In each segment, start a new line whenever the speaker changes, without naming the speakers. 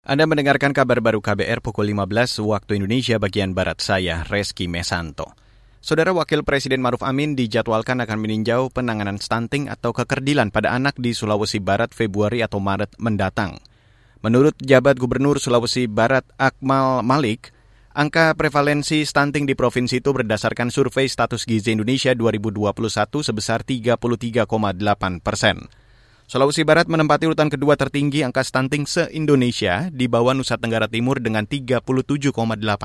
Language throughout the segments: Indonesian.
Anda mendengarkan kabar baru KBR pukul 15 waktu Indonesia bagian Barat saya, Reski Mesanto. Saudara Wakil Presiden Maruf Amin dijadwalkan akan meninjau penanganan stunting atau kekerdilan pada anak di Sulawesi Barat Februari atau Maret mendatang. Menurut jabat Gubernur Sulawesi Barat Akmal Malik, angka prevalensi stunting di provinsi itu berdasarkan survei status gizi Indonesia 2021 sebesar 33,8 persen. Sulawesi Barat menempati urutan kedua tertinggi angka stunting se-Indonesia di bawah Nusa Tenggara Timur dengan 37,8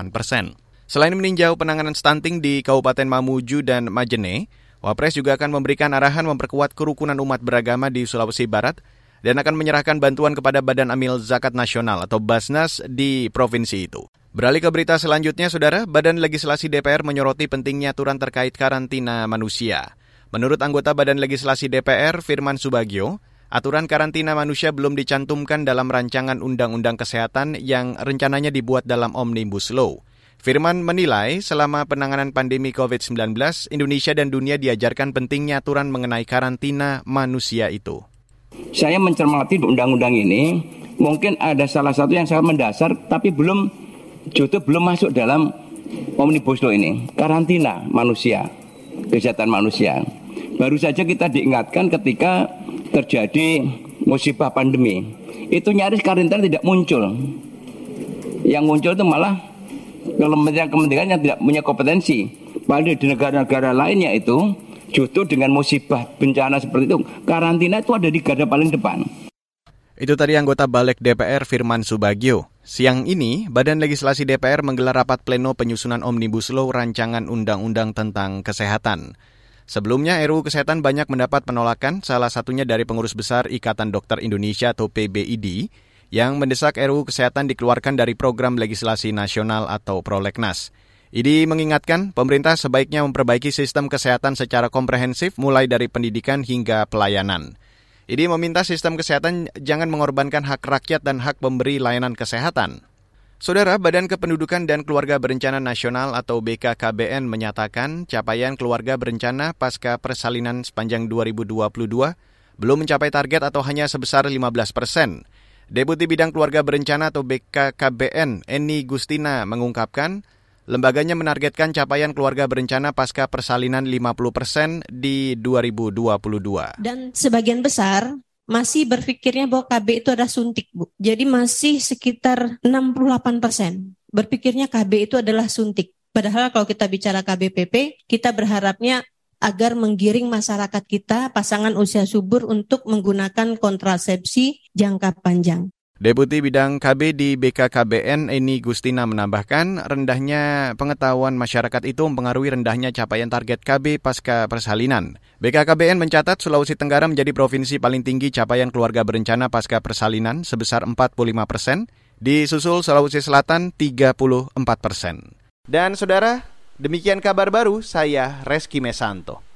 persen. Selain meninjau penanganan stunting di Kabupaten Mamuju dan Majene, Wapres juga akan memberikan arahan memperkuat kerukunan umat beragama di Sulawesi Barat dan akan menyerahkan bantuan kepada Badan Amil Zakat Nasional atau Basnas di provinsi itu. Beralih ke berita selanjutnya, Saudara, Badan Legislasi DPR menyoroti pentingnya aturan terkait karantina manusia. Menurut anggota Badan Legislasi DPR, Firman Subagio, Aturan karantina manusia belum dicantumkan dalam rancangan Undang-Undang Kesehatan yang rencananya dibuat dalam Omnibus Law. Firman menilai selama penanganan pandemi COVID-19, Indonesia dan dunia diajarkan pentingnya aturan mengenai karantina manusia itu.
Saya mencermati undang-undang ini, mungkin ada salah satu yang sangat mendasar, tapi belum justru belum masuk dalam Omnibus Law ini. Karantina manusia, kesehatan manusia. Baru saja kita diingatkan ketika terjadi musibah pandemi, itu nyaris karantina tidak muncul. Yang muncul itu malah kementerian-kementerian yang tidak punya kompetensi. Padahal di negara-negara lainnya itu justru dengan musibah bencana seperti itu, karantina itu ada di garda paling depan.
Itu tadi anggota Balik DPR Firman Subagio. Siang ini, Badan Legislasi DPR menggelar rapat pleno penyusunan Omnibus Law rancangan undang-undang tentang kesehatan. Sebelumnya RUU Kesehatan banyak mendapat penolakan, salah satunya dari pengurus besar Ikatan Dokter Indonesia atau PBID, yang mendesak RUU Kesehatan dikeluarkan dari program legislasi nasional atau prolegnas. IDI mengingatkan pemerintah sebaiknya memperbaiki sistem kesehatan secara komprehensif mulai dari pendidikan hingga pelayanan. IDI meminta sistem kesehatan jangan mengorbankan hak rakyat dan hak pemberi layanan kesehatan. Saudara Badan Kependudukan dan Keluarga Berencana Nasional atau BKKBN menyatakan capaian keluarga berencana pasca persalinan sepanjang 2022 belum mencapai target atau hanya sebesar 15 persen. Deputi Bidang Keluarga Berencana atau BKKBN, Eni Gustina, mengungkapkan lembaganya menargetkan capaian keluarga berencana pasca persalinan 50 persen di 2022.
Dan sebagian besar masih berpikirnya bahwa KB itu adalah suntik, Bu. Jadi masih sekitar 68 persen berpikirnya KB itu adalah suntik. Padahal kalau kita bicara KBPP, kita berharapnya agar menggiring masyarakat kita pasangan usia subur untuk menggunakan kontrasepsi jangka panjang.
Deputi Bidang KB di BKKBN Eni Gustina menambahkan rendahnya pengetahuan masyarakat itu mempengaruhi rendahnya capaian target KB pasca persalinan. BKKBN mencatat Sulawesi Tenggara menjadi provinsi paling tinggi capaian keluarga berencana pasca persalinan sebesar 45 persen, disusul Sulawesi Selatan 34 persen. Dan saudara, demikian kabar baru saya Reski Mesanto.